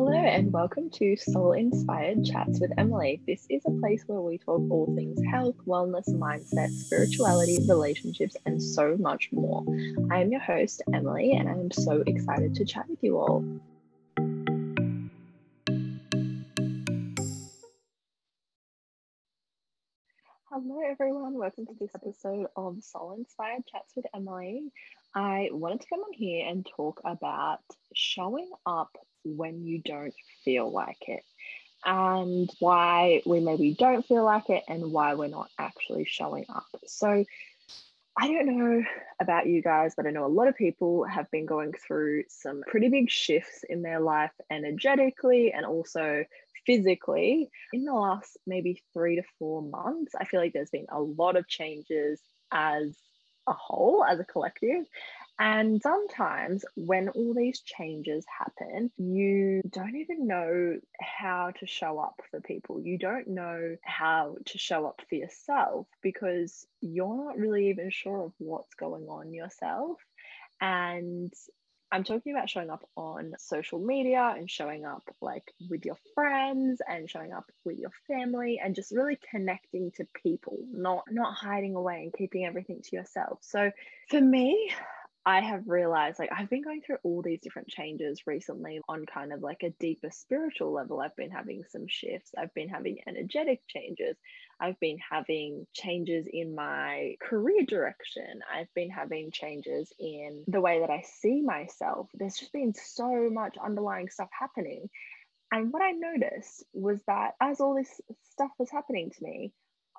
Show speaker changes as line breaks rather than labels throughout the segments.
Hello, and welcome to Soul Inspired Chats with Emily. This is a place where we talk all things health, wellness, mindset, spirituality, relationships, and so much more. I am your host, Emily, and I am so excited to chat with you all. Hello, everyone. Welcome to this episode of Soul Inspired Chats with Emily. I wanted to come on here and talk about showing up when you don't feel like it and why we maybe don't feel like it and why we're not actually showing up. So, I don't know about you guys, but I know a lot of people have been going through some pretty big shifts in their life energetically and also physically in the last maybe three to four months. I feel like there's been a lot of changes as a whole, as a collective. And sometimes when all these changes happen, you don't even know how to show up for people. You don't know how to show up for yourself because you're not really even sure of what's going on yourself. And I'm talking about showing up on social media and showing up like with your friends and showing up with your family and just really connecting to people, not not hiding away and keeping everything to yourself. So for me, I have realized like I've been going through all these different changes recently on kind of like a deeper spiritual level. I've been having some shifts, I've been having energetic changes, I've been having changes in my career direction, I've been having changes in the way that I see myself. There's just been so much underlying stuff happening. And what I noticed was that as all this stuff was happening to me,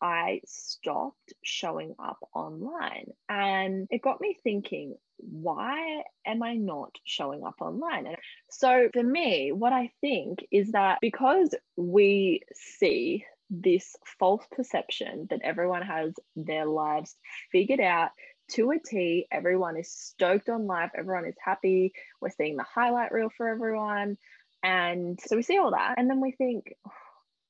I stopped showing up online. And it got me thinking, why am I not showing up online? And so for me, what I think is that because we see this false perception that everyone has their lives figured out to a T, everyone is stoked on life, everyone is happy, we're seeing the highlight reel for everyone. And so we see all that, and then we think,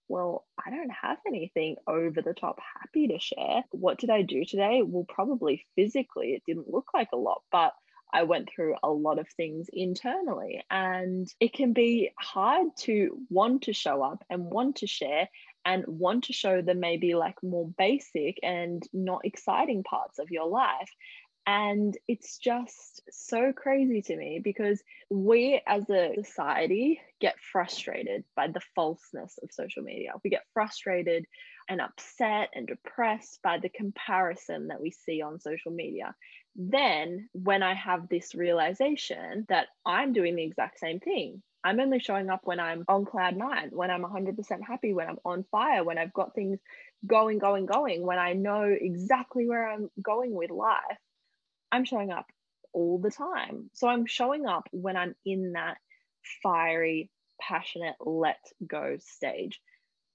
well, I don't have anything over the top happy to share. What did I do today? Well, probably physically, it didn't look like a lot, but I went through a lot of things internally. And it can be hard to want to show up and want to share and want to show the maybe like more basic and not exciting parts of your life. And it's just so crazy to me because we as a society get frustrated by the falseness of social media. We get frustrated and upset and depressed by the comparison that we see on social media. Then, when I have this realization that I'm doing the exact same thing, I'm only showing up when I'm on cloud nine, when I'm 100% happy, when I'm on fire, when I've got things going, going, going, when I know exactly where I'm going with life I'm showing up all the time. So I'm showing up when I'm in that fiery, passionate, let go stage.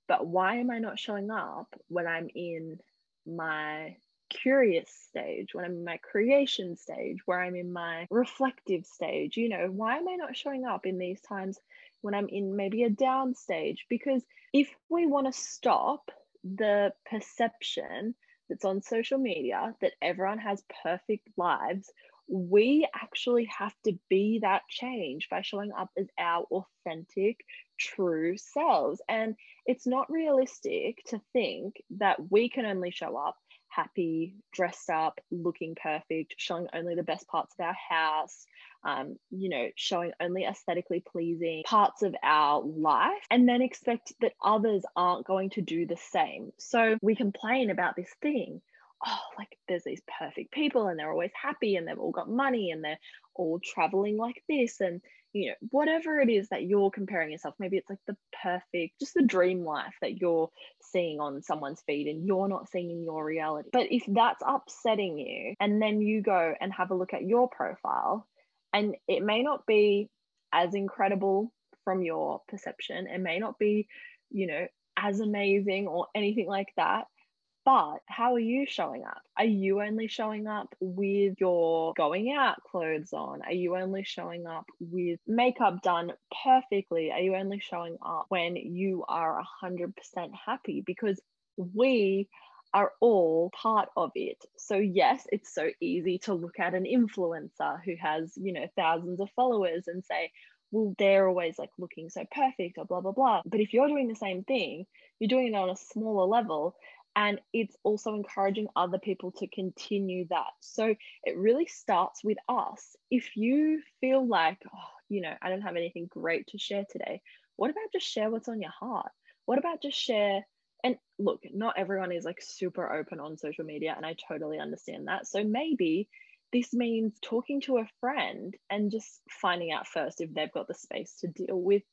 But why am I not showing up when I'm in my curious stage, when I'm in my creation stage, where I'm in my reflective stage? You know, why am I not showing up in these times when I'm in maybe a down stage? Because if we want to stop the perception that's on social media that everyone has perfect lives, we actually have to be that change by showing up as our authentic, true selves. And it's not realistic to think that we can only show up happy, dressed up, looking perfect, showing only the best parts of our house, um, you know, showing only aesthetically pleasing parts of our life, and then expect that others aren't going to do the same. So we complain about this thing. Oh, like there's these perfect people and they're always happy and they've all got money and they're all traveling like this and you know whatever it is that you're comparing yourself maybe it's like the perfect just the dream life that you're seeing on someone's feed and you're not seeing in your reality. But if that's upsetting you and then you go and have a look at your profile and it may not be as incredible from your perception it may not be you know as amazing or anything like that but how are you showing up? Are you only showing up with your going out clothes on? Are you only showing up with makeup done perfectly? Are you only showing up when you are 100% happy? Because we are all part of it. So, yes, it's so easy to look at an influencer who has, you know, thousands of followers and say, well, they're always like looking so perfect or blah, blah, blah. But if you're doing the same thing, you're doing it on a smaller level. And it's also encouraging other people to continue that. So it really starts with us. If you feel like, oh, you know, I don't have anything great to share today, what about just share what's on your heart? What about just share? And look, not everyone is like super open on social media, and I totally understand that. So maybe this means talking to a friend and just finding out first if they've got the space to deal with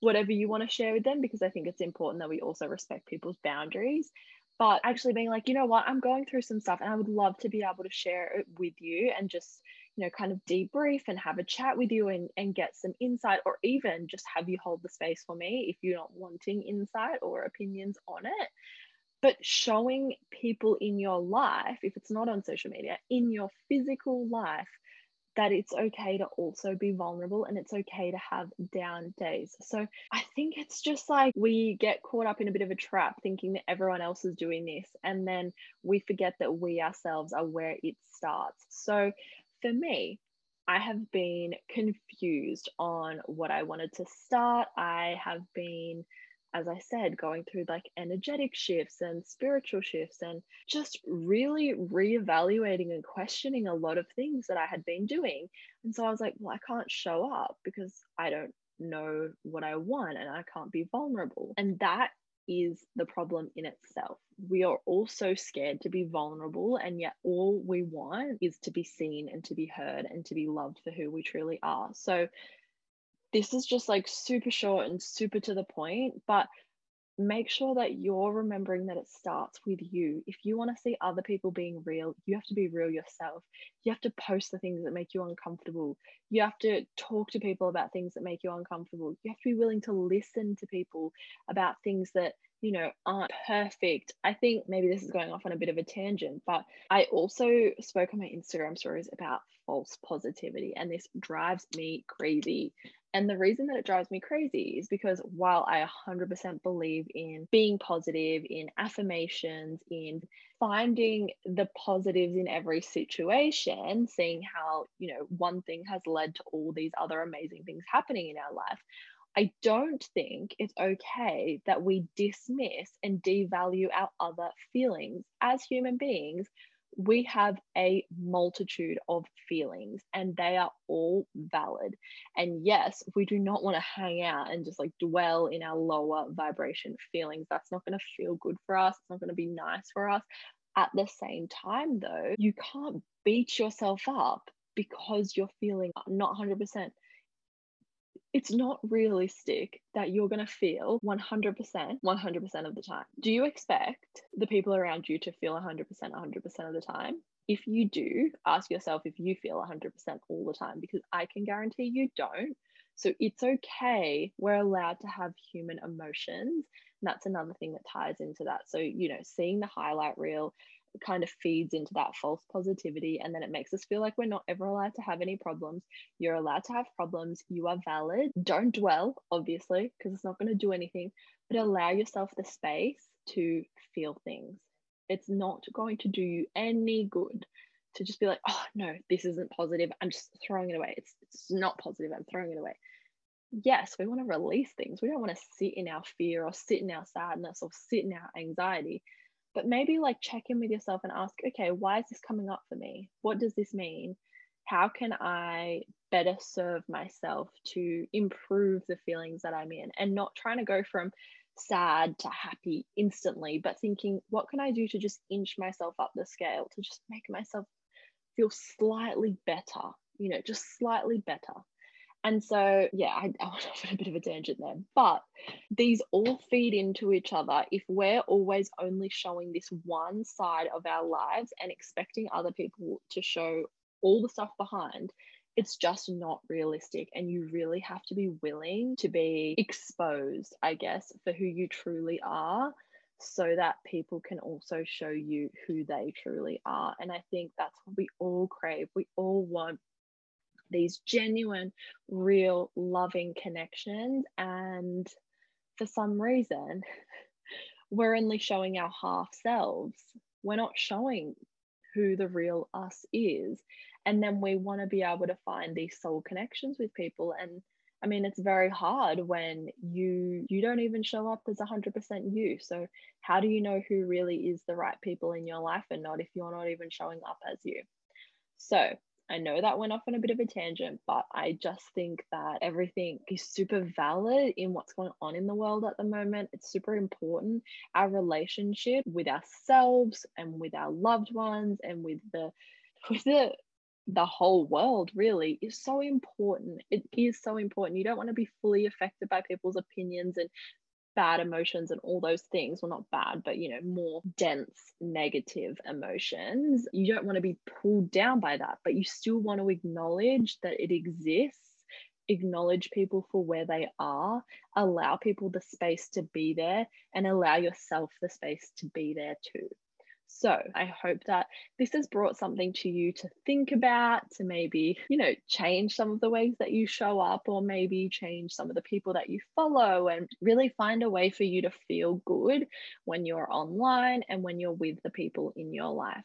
whatever you want to share with them because I think it's important that we also respect people's boundaries. But actually being like, you know what, I'm going through some stuff and I would love to be able to share it with you and just, you know, kind of debrief and have a chat with you and, and get some insight or even just have you hold the space for me if you're not wanting insight or opinions on it. But showing people in your life, if it's not on social media, in your physical life, that it's okay to also be vulnerable and it's okay to have down days. So I think it's just like we get caught up in a bit of a trap thinking that everyone else is doing this and then we forget that we ourselves are where it starts. So for me, I have been confused on what I wanted to start. I have been as I said, going through like energetic shifts and spiritual shifts and just really reevaluating and questioning a lot of things that I had been doing. And so I was like, well, I can't show up because I don't know what I want and I can't be vulnerable. And that is the problem in itself. We are all so scared to be vulnerable, and yet all we want is to be seen and to be heard and to be loved for who we truly are. So, this is just like super short and super to the point, but make sure that you're remembering that it starts with you. If you want to see other people being real, you have to be real yourself. You have to post the things that make you uncomfortable. You have to talk to people about things that make you uncomfortable. You have to be willing to listen to people about things that you know, aren't perfect. I think maybe this is going off on a bit of a tangent, but I also spoke on my Instagram stories about false positivity, and this drives me crazy. And the reason that it drives me crazy is because while I 100% believe in being positive, in affirmations, in finding the positives in every situation, seeing how, you know, one thing has led to all these other amazing things happening in our life, I don't think it's okay that we dismiss and devalue our other feelings. As human beings, we have a multitude of feelings and they are all valid. And yes, we do not want to hang out and just like dwell in our lower vibration feelings. That's not going to feel good for us. It's not going to be nice for us. At the same time, though, you can't beat yourself up because you're feeling not 100% it's not realistic that you're going to feel 100% 100% of the time. Do you expect the people around you to feel 100% 100% of the time? If you do, ask yourself if you feel 100% all the time because I can guarantee you don't. So it's okay. We're allowed to have human emotions. And that's another thing that ties into that. So, you know, seeing the highlight reel, kind of feeds into that false positivity and then it makes us feel like we're not ever allowed to have any problems you're allowed to have problems you are valid don't dwell obviously because it's not going to do anything but allow yourself the space to feel things it's not going to do you any good to just be like oh no this isn't positive. I'm just throwing it away. It's, it's not positive. I'm throwing it away. Yes we want to release things. We don't want to sit in our fear or sit in our sadness or sit in our anxiety. But maybe like check in with yourself and ask okay why is this coming up for me? What does this mean? How can i better serve myself to improve the feelings that i'm in? And not trying to go from sad to happy instantly but thinking what can i do to just inch myself up the scale to just make myself feel slightly better you know just slightly better and so, yeah, I, I went off on a bit of a tangent there, but these all feed into each other. If we're always only showing this one side of our lives and expecting other people to show all the stuff behind, it's just not realistic. And you really have to be willing to be exposed, I guess, for who you truly are so that people can also show you who they truly are. And I think that's what we all crave. We all want these genuine, real, loving connections. And for some reason, we're only showing our half selves. We're not showing who the real us is. And then we want to be able to find these soul connections with people. And I mean, it's very hard when you you don't even show up as 100% you. So how do you know who really is the right people in your life and not if you're not even showing up as you? So I know that went off on a bit of a tangent, but I just think that everything is super valid in what's going on in the world at the moment. It's super important. Our relationship with ourselves and with our loved ones and with the with the the whole world really is so important. It is so important. You don't want to be fully affected by people's opinions and bad emotions and all those things well not bad but you know more dense negative emotions you don't want to be pulled down by that but you still want to acknowledge that it exists acknowledge people for where they are allow people the space to be there and allow yourself the space to be there too so I hope that this has brought something to you to think about, to maybe, you know, change some of the ways that you show up, or maybe change some of the people that you follow, and really find a way for you to feel good when you're online and when you're with the people in your life.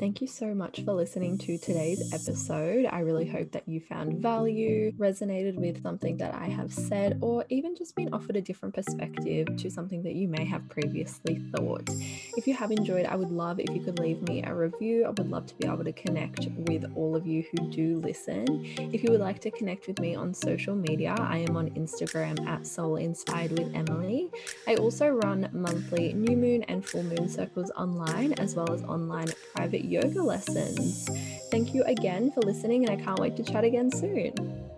Thank you so much for listening to today's episode. I really hope that you found value, resonated with something that I have said, or even just been offered a different perspective to something that you may have previously thought. If you have enjoyed, I would love if you could leave me a review. I would love to be able to connect with all of you who do listen. If you would like to connect with me on social media, I am on Instagram at Soul Inspired with Emily. I also run monthly new moon and full moon circles online, as well as online private yoga lessons. Thank you again for listening, and I can't wait to chat again soon.